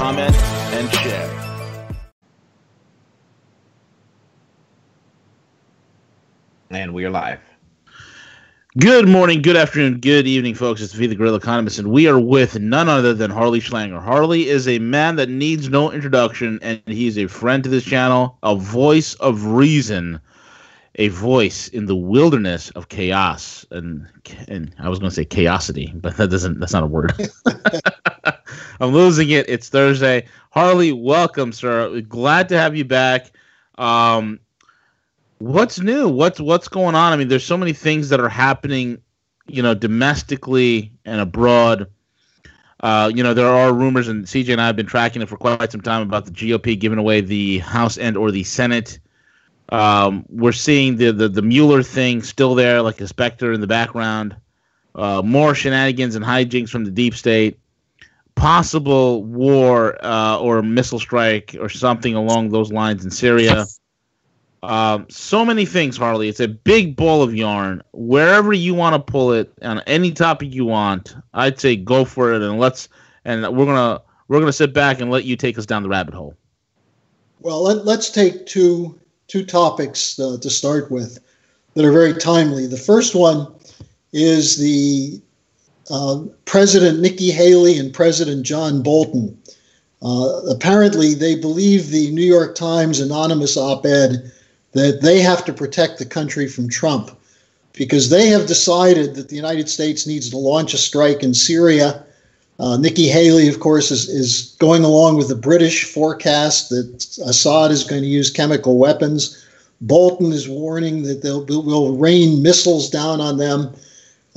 comment, and share. And we are live. Good morning, good afternoon, good evening, folks. It's V the Guerrilla Economist, and we are with none other than Harley Schlanger. Harley is a man that needs no introduction, and he's a friend to this channel, a voice of reason, a voice in the wilderness of chaos. And and I was going to say chaosity, but that doesn't. That's not a word. I'm losing it. It's Thursday. Harley, welcome, sir. Glad to have you back. Um, what's new what's what's going on i mean there's so many things that are happening you know domestically and abroad uh, you know there are rumors and cj and i have been tracking it for quite some time about the gop giving away the house and or the senate um, we're seeing the, the the mueller thing still there like a specter in the background uh, more shenanigans and hijinks from the deep state possible war uh, or missile strike or something along those lines in syria um, so many things, Harley. It's a big ball of yarn. Wherever you want to pull it on any topic you want, I'd say go for it, and let's. And we're gonna we're gonna sit back and let you take us down the rabbit hole. Well, let, us take two two topics uh, to start with that are very timely. The first one is the uh, President Nikki Haley and President John Bolton. Uh, apparently, they believe the New York Times anonymous op-ed that they have to protect the country from Trump because they have decided that the United States needs to launch a strike in Syria. Uh, Nikki Haley, of course, is, is going along with the British forecast that Assad is going to use chemical weapons. Bolton is warning that they'll will rain missiles down on them.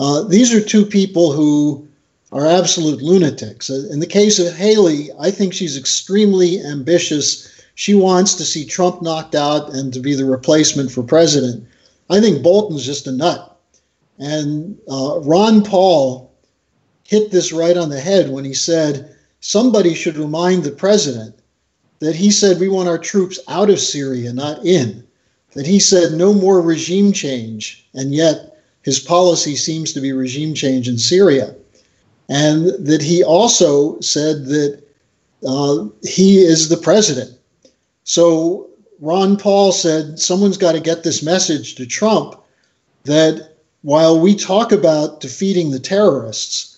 Uh, these are two people who are absolute lunatics. In the case of Haley, I think she's extremely ambitious she wants to see Trump knocked out and to be the replacement for president. I think Bolton's just a nut. And uh, Ron Paul hit this right on the head when he said somebody should remind the president that he said we want our troops out of Syria, not in. That he said no more regime change, and yet his policy seems to be regime change in Syria. And that he also said that uh, he is the president so Ron Paul said someone's got to get this message to Trump that while we talk about defeating the terrorists,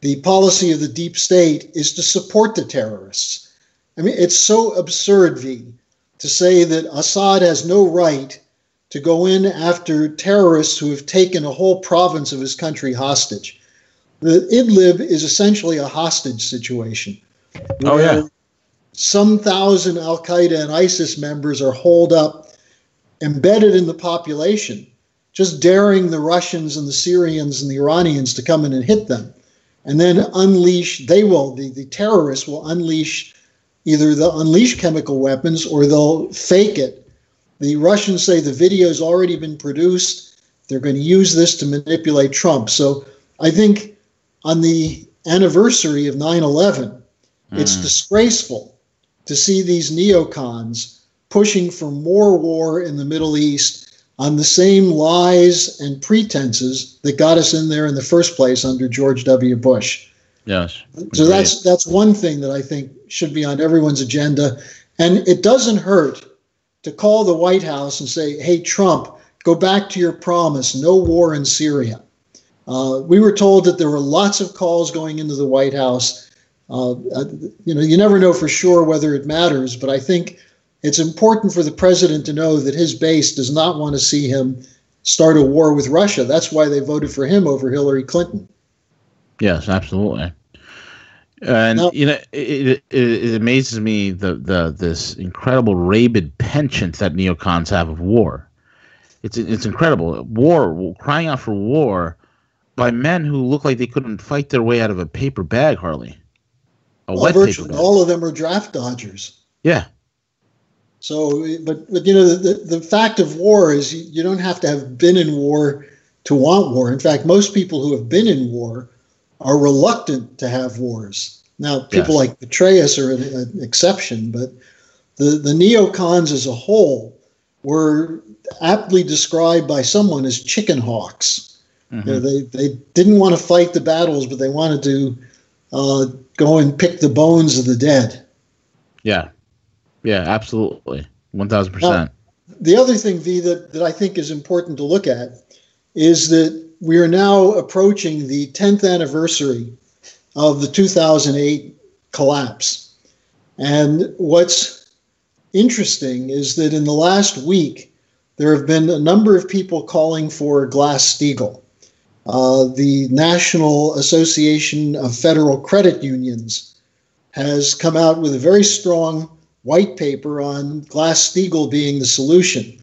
the policy of the deep state is to support the terrorists. I mean, it's so absurd, V, to say that Assad has no right to go in after terrorists who have taken a whole province of his country hostage. The Idlib is essentially a hostage situation. Oh, yeah some thousand Al Qaeda and ISIS members are holed up, embedded in the population, just daring the Russians and the Syrians and the Iranians to come in and hit them. And then unleash, they will, the, the terrorists will unleash either they'll unleash chemical weapons or they'll fake it. The Russians say the video's already been produced. They're going to use this to manipulate Trump. So I think on the anniversary of 9 11, mm. it's disgraceful to see these neocons pushing for more war in the Middle East on the same lies and pretenses that got us in there in the first place under George W. Bush. Yes. So that's that's one thing that I think should be on everyone's agenda. And it doesn't hurt to call the White House and say, hey, Trump, go back to your promise, no war in Syria. Uh, we were told that there were lots of calls going into the White House uh, uh, you know, you never know for sure whether it matters, but I think it's important for the president to know that his base does not want to see him start a war with Russia. That's why they voted for him over Hillary Clinton. Yes, absolutely. And now, you know, it, it, it, amazes me the the this incredible rabid penchant that neocons have of war. It's it's incredible. War, crying out for war by men who look like they couldn't fight their way out of a paper bag, Harley. A Well, wet virtually paper bag. all of them are draft dodgers. Yeah. So, but but you know the, the fact of war is you don't have to have been in war to want war. In fact, most people who have been in war are reluctant to have wars. Now, people Yes. like Petraeus are an, an exception, but the the neocons as a whole were aptly described by someone as chicken hawks. Mhm. You know, they they didn't want to fight the battles, but they wanted to uh, go and pick the bones of the dead. Yeah. Yeah, absolutely. 1000%. the other thing, V, that, that I think is important to look at is that we are now approaching the 10th anniversary of the 2008 collapse. And what's interesting is that in the last week, there have been a number of people calling for Glass Steagall. Uh, the National Association of Federal Credit Unions has come out with a very strong white paper on Glass Steagall being the solution.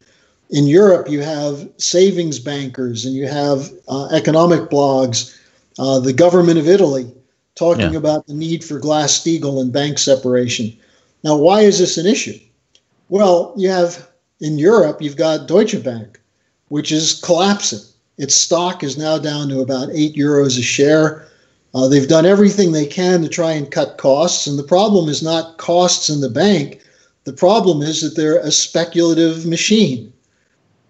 In Europe, you have savings bankers and you have uh, economic blogs, uh, the government of Italy talking Yeah. about the need for Glass Steagall and bank separation. Now, why is this an issue? Well, you have in Europe, you've got Deutsche Bank, which is collapsing. Its stock is now down to about eight euros a share. Uh, they've done everything they can to try and cut costs, and the problem is not costs in the bank. The problem is that they're a speculative machine.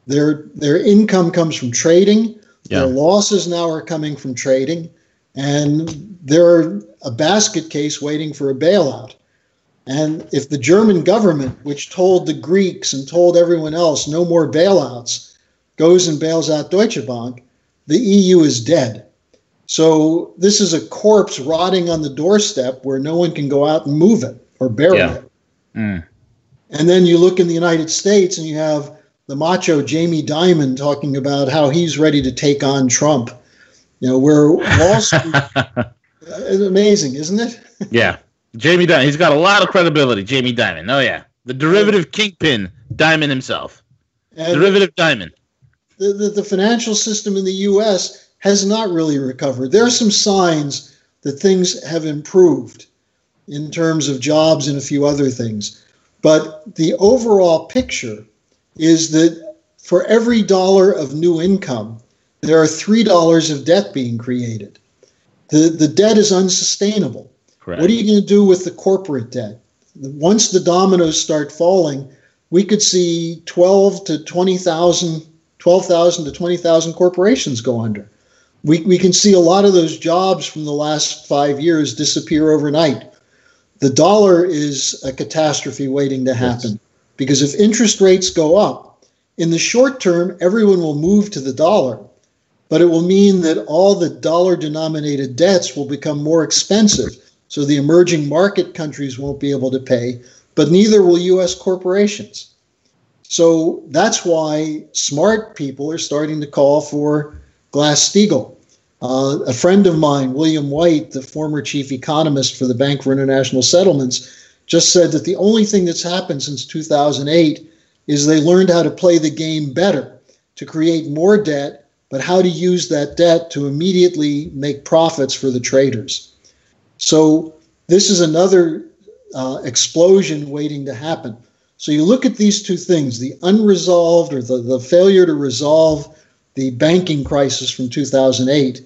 Their their income comes from trading. Yeah. Their losses now are coming from trading, and they're a basket case waiting for a bailout. And if the German government, which told the Greeks and told everyone else no more bailouts, goes and bails out Deutsche Bank, the EU is dead. So this is a corpse rotting on the doorstep where no one can go out and move it or bury Yeah. it. Mm. And then you look in the United States and you have the macho Jamie Dimon talking about how he's ready to take on Trump. You know, where Wall Street uh, is amazing, isn't it? yeah. Jamie Dimon. He's got a lot of credibility, Jamie Dimon. Oh, yeah. The derivative kingpin, Diamond himself. And Derivative Diamond. the, the, the financial system in the US has not really recovered. There are some signs that things have improved in terms of jobs and a few other things. But the overall picture is that for every dollar of new income, there are $3 of debt being created. The, the debt is unsustainable. Correct. What are you going to do with the corporate debt? Once the dominoes start falling, we could see 12 to 20,000, 12,000 to 20,000 corporations go under. We, we can see a lot of those jobs from the last five years disappear overnight. The dollar is a catastrophe waiting to happen because if interest rates go up, in the short term, everyone will move to the dollar, but it will mean that all the dollar denominated debts will become more expensive. So the emerging market countries won't be able to pay, but neither will US corporations. So that's why smart people are starting to call for Glass Steagall. Uh, a friend of mine, William White, the former chief economist for the Bank for International Settlements, just said that the only thing that's happened since 2008 is they learned how to play the game better, to create more debt, but how to use that debt to immediately make profits for the traders. So this is another uh, explosion waiting to happen. So you look at these two things the unresolved or the, the failure to resolve the banking crisis from 2008,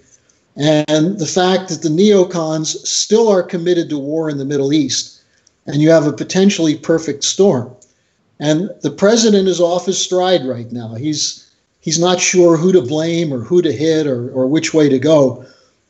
and the fact that the neocons still are committed to war in the Middle East, and you have a potentially perfect storm. And the president is off his stride right now. He's he's not sure who to blame or who to hit or, or which way to go.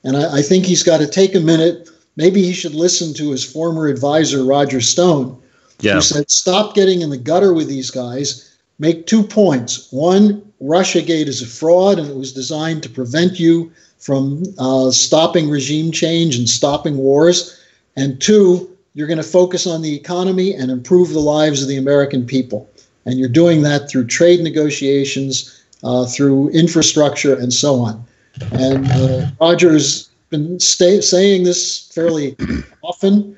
And I, I think he's got to take a minute. Maybe he should listen to his former advisor, Roger Stone, Yeah. who said, stop getting in the gutter with these guys. Make two points. One, Russiagate is a fraud and it was designed to prevent you from uh, stopping regime change and stopping wars. And two, you're going to focus on the economy and improve the lives of the American people. And you're doing that through trade negotiations, uh, through infrastructure, and so on. And uh, Roger's been stay, saying this fairly often.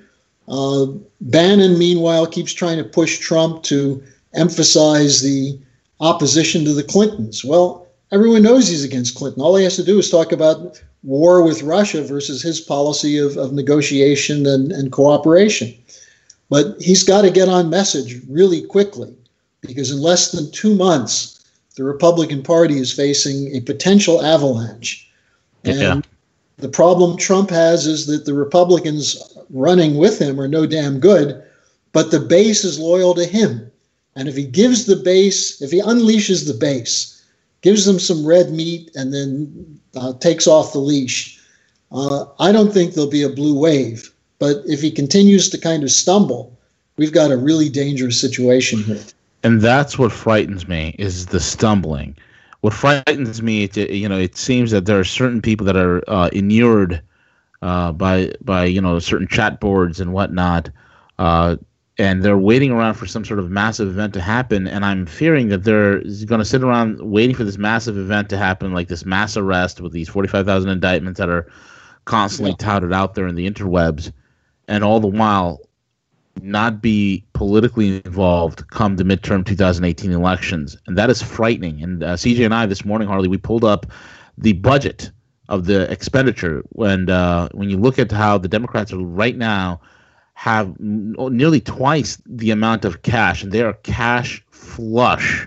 Uh, Bannon, meanwhile, keeps trying to push Trump to emphasize the opposition to the Clintons. Well, everyone knows he's against Clinton. All he has to do is talk about war with Russia versus his policy of, of negotiation and, and cooperation. But he's got to get on message really quickly because in less than two months, the Republican Party is facing a potential avalanche. And Yeah. the problem Trump has is that the Republicans running with him are no damn good, but the base is loyal to him. And if he gives the base, if he unleashes the base, gives them some red meat, and then uh, takes off the leash, uh, I don't think there'll be a blue wave. But if he continues to kind of stumble, we've got a really dangerous situation here. and that's what frightens me is the stumbling. What frightens me, you know, it seems that there are certain people that are uh, inured uh, by by you know certain chat boards and whatnot, uh, and they're waiting around for some sort of massive event to happen. And I'm fearing that they're going to sit around waiting for this massive event to happen, like this mass arrest with these 45,000 indictments that are constantly Yeah. touted out there in the interwebs, and all the while not be politically involved come the midterm 2018 elections, and that is frightening. And uh, CJ and I this morning, Harley, we pulled up the budget of the expenditure when uh, when you look at how the Democrats are right now have n- nearly twice the amount of cash, and they are cash flush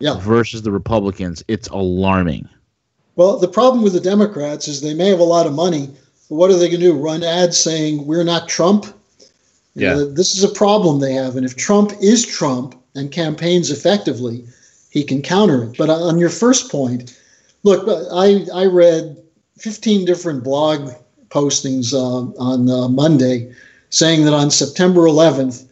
Yeah. versus the Republicans. It's alarming. Well, the problem with the Democrats is they may have a lot of money, but what are they going to do? Run ads saying we're not Trump? You Yeah. know, this is a problem they have. And if Trump is Trump and campaigns effectively, he can counter it. But on your first point, look, I, I read 15 different blog postings uh, on uh, Monday saying that on September 11th,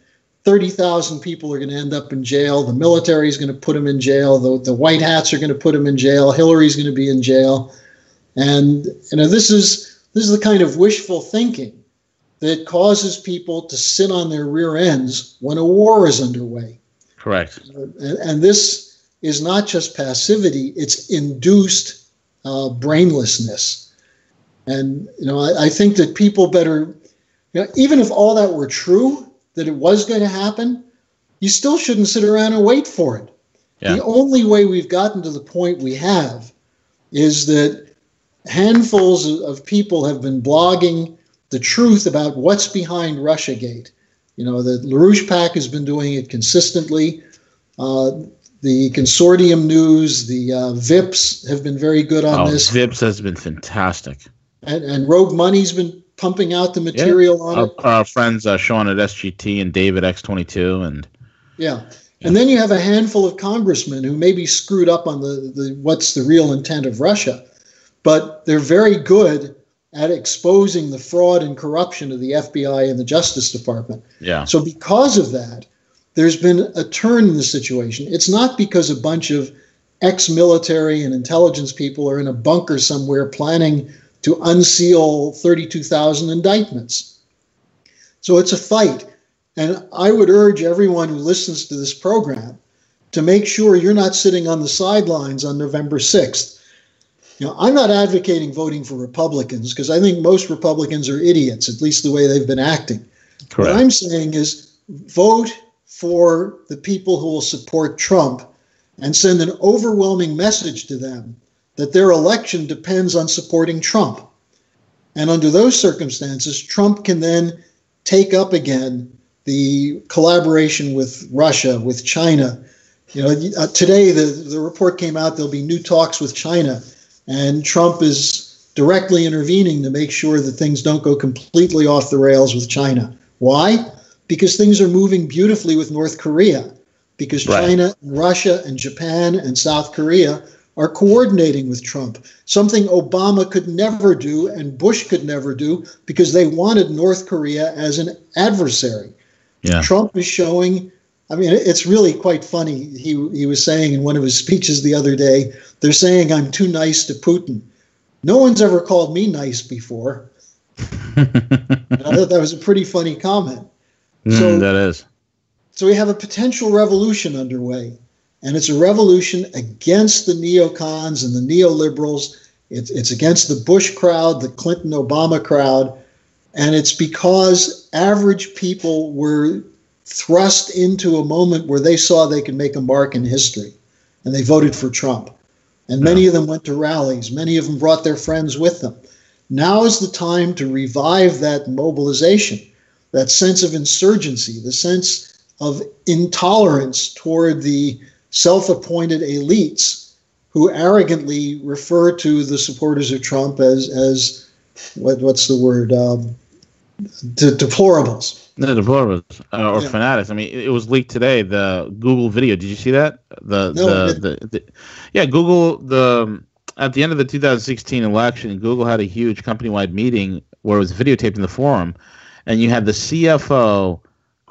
30,000 people are going to end up in jail. The military is going to put them in jail. The, the white hats are going to put them in jail. Hillary's going to be in jail. And you know this is this is the kind of wishful thinking that causes people to sit on their rear ends when a war is underway. Correct. And, and this is not just passivity; it's induced uh, brainlessness. And you know, I, I think that people better, you know, even if all that were true, that it was going to happen, you still shouldn't sit around and wait for it. Yeah. The only way we've gotten to the point we have is that handfuls of- people have been blogging the truth about what's behind Russiagate. You know, the LaRouche PAC has been doing it consistently. Uh, the consortium news, the uh, VIPs have been very good on Oh, this. Vips has been fantastic. And, and Rogue Money's been pumping out the material on Our, it. our friends uh, Sean at SGT and David X22 and Yeah. And then you have a handful of congressmen who maybe screwed up on the, the what's the real intent of Russia, but they're very good at exposing the fraud and corruption of the FBI and the Justice Department. yeah. So because of that, there's been a turn in the situation. It's not because a bunch of ex-military and intelligence people are in a bunker somewhere planning to unseal 32,000 indictments. So it's a fight. And I would urge everyone who listens to this program to make sure you're not sitting on the sidelines on November 6th. You know, I'm not advocating voting for Republicans because I think most Republicans are idiots, at least the way they've been acting. What I'm saying is vote for the people who will support Trump and send an overwhelming message to them that their election depends on supporting Trump. And under those circumstances, Trump can then take up again the collaboration with Russia, with China. You know, uh, today the, the report came out there'll be new talks with China, and Trump is directly intervening to make sure that things don't go completely off the rails with China. Why? Because things are moving beautifully with North Korea, because Right. China, and Russia, and Japan and South Korea are coordinating with Trump, something Obama could never do and Bush could never do because they wanted North Korea as an adversary. Yeah. Trump is showing. I mean, it's really quite funny. He he was saying in one of his speeches the other day, they're saying I'm too nice to Putin. No one's ever called me nice before. I thought that was a pretty funny comment. Mm, So- that is. So we have a potential revolution underway, and it's a revolution against the neocons and the neoliberals. It's, it's against the Bush crowd, the Clinton Obama crowd, and it's because average people were thrust into a moment where they saw they could make a mark in history, and they voted for Trump. And many of them went to rallies. Many of them brought their friends with them. Now is the time to revive that mobilization, that sense of insurgency, the sense of intolerance toward the self appointed elites who arrogantly refer to the supporters of Trump as, as what, what's the word? Um, de- deplorables. No, deplorables uh, or Yeah. fanatics. I mean, it, was leaked today. The Google video. Did you see that? The No, the, the, the yeah Google the at the end of the 2016 election, Google had a huge company-wide meeting where it was videotaped in the forum, and you had the CFO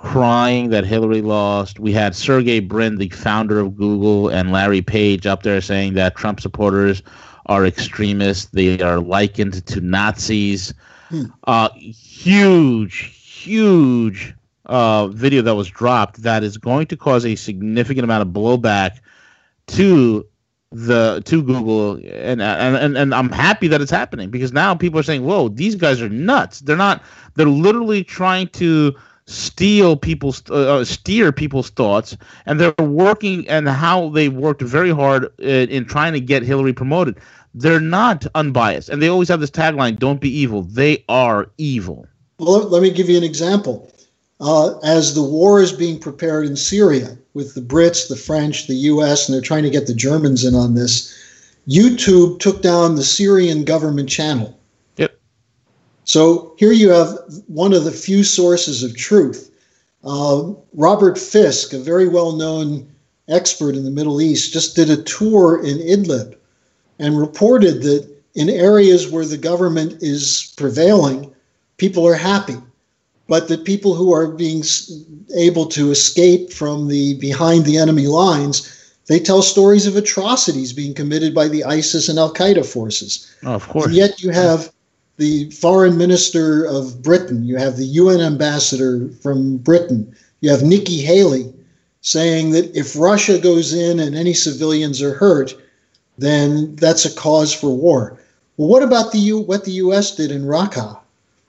crying that Hillary lost. We had Sergey Brin, the founder of Google, and Larry Page up there saying that Trump supporters are extremists. They are likened to Nazis. Hmm. Uh, huge, huge uh, video that was dropped that is going to cause a significant amount of blowback to the to Google and and and, and I'm happy that it's happening because now people are saying, "Whoa, these guys are nuts." They're not. They're literally trying to steal people's uh, uh, steer people's thoughts and they're working and how they worked very hard in, in trying to get Hillary promoted they're not unbiased and they always have this tagline don't be evil they are evil Well, let, let me give you an example. Uh, as the war is being prepared in Syria with the Brits, the French, the US, and they're trying to get the Germans in on this, YouTube took down the Syrian government channel. So here you have one of the few sources of truth. Uh, Robert Fisk, a very well known expert in the Middle East, just did a tour in Idlib and reported that in areas where the government is prevailing, people are happy. But the people who are being able to escape from the behind the enemy lines, they tell stories of atrocities being committed by the ISIS and Al Qaeda forces. oh, of course And yet you have the foreign minister of Britain, you have the UN ambassador from Britain, you have Nikki Haley saying that if Russia goes in and any civilians are hurt, then that's a cause for war. Well, what about the U- what the U.S. did in Raqqa,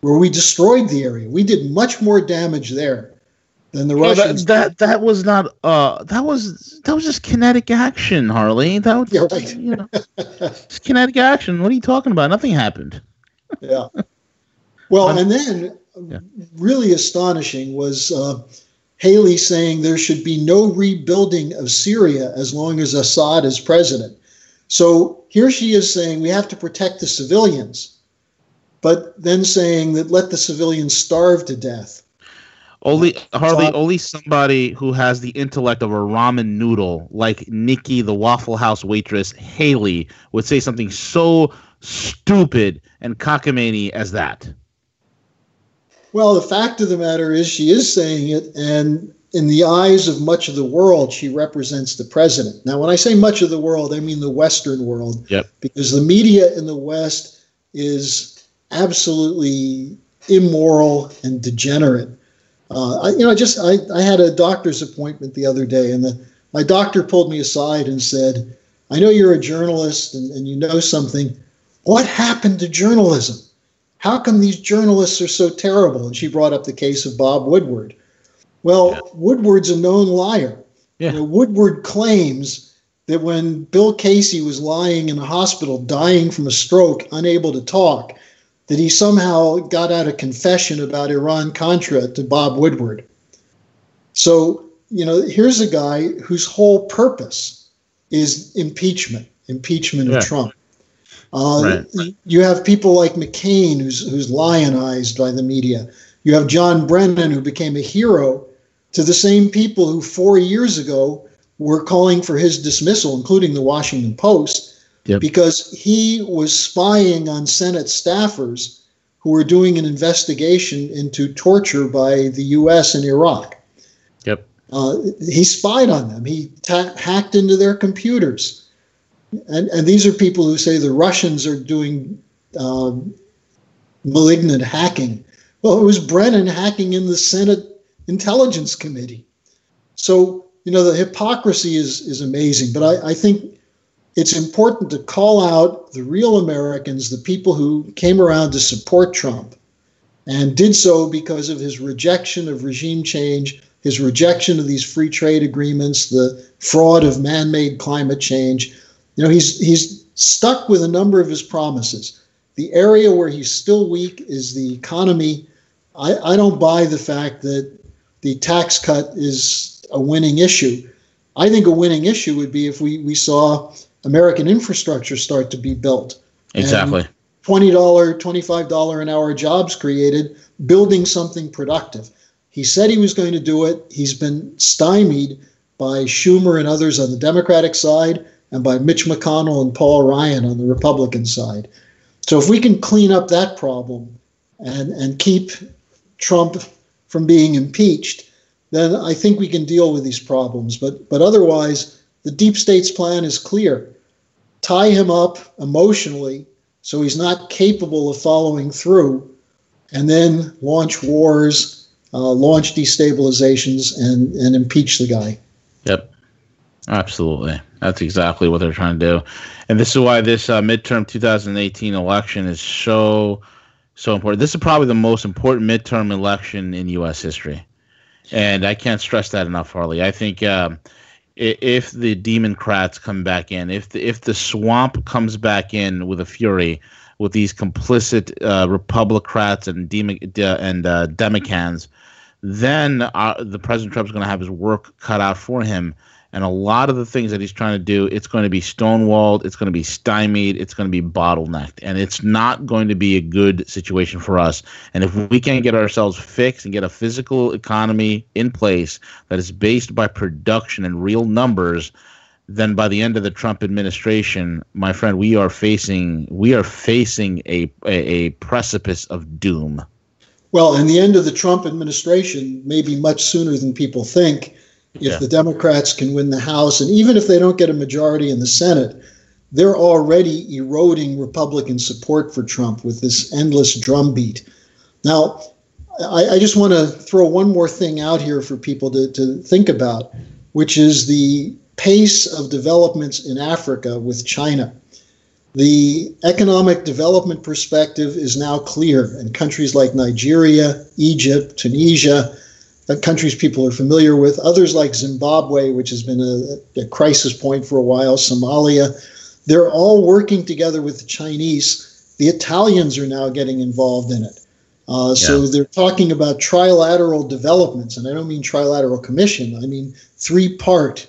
where we destroyed the area? We did much more damage there than the Well, Russians. that, that that was not uh that was that was just kinetic action harley that was Yeah, right. you know it's kinetic action what are you talking about nothing happened yeah. Well, and then yeah. really astonishing was uh, Haley saying there should be no rebuilding of Syria as long as Assad is president. So here she is saying we have to protect the civilians, but then saying that let the civilians starve to death. Only hardly only somebody who has the intellect of a ramen noodle, like Nikki, the Waffle House waitress, Haley, would say something so stupid and cockamamie as that. Well, the fact of the matter is, she is saying it, and in the eyes of much of the world, she represents the president. Now, when I say much of the world, I mean the Western world, Yep. because the media in the West is absolutely immoral and degenerate. Uh, I, you know, I just I, I had a doctor's appointment the other day, and the, my doctor pulled me aside and said, "I know you're a journalist and, and you know something. What happened to journalism?" how come these journalists are so terrible? And she brought up the case of Bob Woodward. Well, Yeah. Woodward's a known liar. Yeah. You know, Woodward claims that when Bill Casey was lying in a hospital, dying from a stroke, unable to talk, that he somehow got out a confession about Iran Contra to Bob Woodward. So, you know, here's a guy whose whole purpose is impeachment, impeachment Yeah. of Trump. Uh, Right. You have people like McCain, who's who's lionized by the media. You have John Brennan, who became a hero to the same people who four years ago were calling for his dismissal, including the Washington Post, Yep. because he was spying on Senate staffers who were doing an investigation into torture by the U.S. in Iraq. Yep. Uh, he spied on them. He ta- hacked into their computers. And, and these are people who say the Russians are doing um, malignant hacking. Well, it was Brennan hacking in the Senate Intelligence Committee. So, you know, the hypocrisy is, is amazing. But I, I think it's important to call out the real Americans, the people who came around to support Trump and did so because of his rejection of regime change, his rejection of these free trade agreements, the fraud of man made climate change. You know, he's he's stuck with a number of his promises. The area where he's still weak is the economy. I, I don't buy the fact that the tax cut is a winning issue. I think a winning issue would be if we, we saw American infrastructure start to be built. Exactly. $20, $25 an hour jobs created, building something productive. He said he was going to do it. He's been stymied by Schumer and others on the Democratic side and by Mitch McConnell and Paul Ryan on the Republican side. So if we can clean up that problem and, and keep Trump from being impeached, then I think we can deal with these problems. But but otherwise, the deep state's plan is clear. Tie him up emotionally so he's not capable of following through, and then launch wars, uh, launch destabilizations, and and impeach the guy. Yep. Absolutely. That's exactly what they're trying to do. And this is why this uh, midterm 2018 election is so, so important. This is probably the most important midterm election in U.S. history. And I can't stress that enough, Harley. I think um, if the Democrats come back in, if the, if the swamp comes back in with a fury, with these complicit uh, Republicrats and Demo- and uh, Democrats, then uh, the President Trump's going to have his work cut out for him and a lot of the things that he's trying to do, it's going to be stonewalled, it's going to be stymied, it's going to be bottlenecked. And it's not going to be a good situation for us. And if we can't get ourselves fixed and get a physical economy in place that is based by production and real numbers, then by the end of the Trump administration, my friend, we are facing we are facing a, a, a precipice of doom. Well, and the end of the Trump administration may be much sooner than people think if yeah. the Democrats can win the House, and even if they don't get a majority in the Senate, they're already eroding Republican support for Trump with this endless drumbeat. Now, I, I just want to throw one more thing out here for people to, to think about, which is the pace of developments in Africa with China. The economic development perspective is now clear, and countries like Nigeria, Egypt, Tunisia, countries people are familiar with. Others like Zimbabwe, which has been a, a, crisis point for a while, Somalia, they're all working together with the Chinese. The Italians are now getting involved in it. Uh, yeah. So they're talking about trilateral developments, and I don't mean trilateral commission. I mean three part.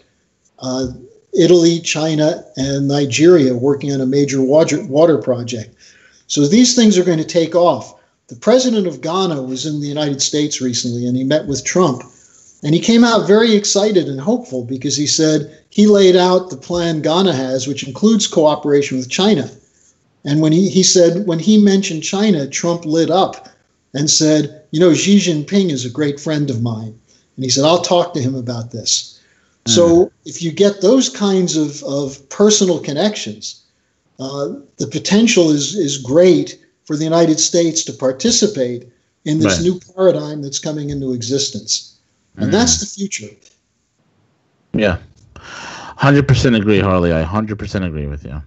Uh, Italy, China, and Nigeria working on a major water, water project. So these things are going to take off. The president of Ghana was in the United States recently and he met with Trump. And he came out very excited and hopeful because he said he laid out the plan Ghana has, which includes cooperation with China. And when he, he said, when he mentioned China, Trump lit up and said, You know, Xi Jinping is a great friend of mine. And he said, I'll talk to him about this. Mm. So if you get those kinds of, of personal connections, uh, the potential is, is great for the United States to participate in this right. new paradigm that's coming into existence. And mm. that's the future. Yeah. 100% agree, Harley. I 100% agree with you.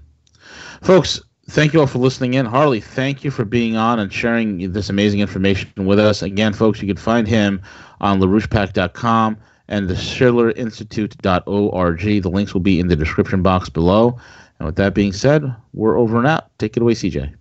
Folks, thank you all for listening in. Harley, thank you for being on and sharing this amazing information with us. Again, folks, you can find him on larouchepac.com and the schillerinstitute.org. The links will be in the description box below. And with that being said, we're over and out. Take it away, CJ.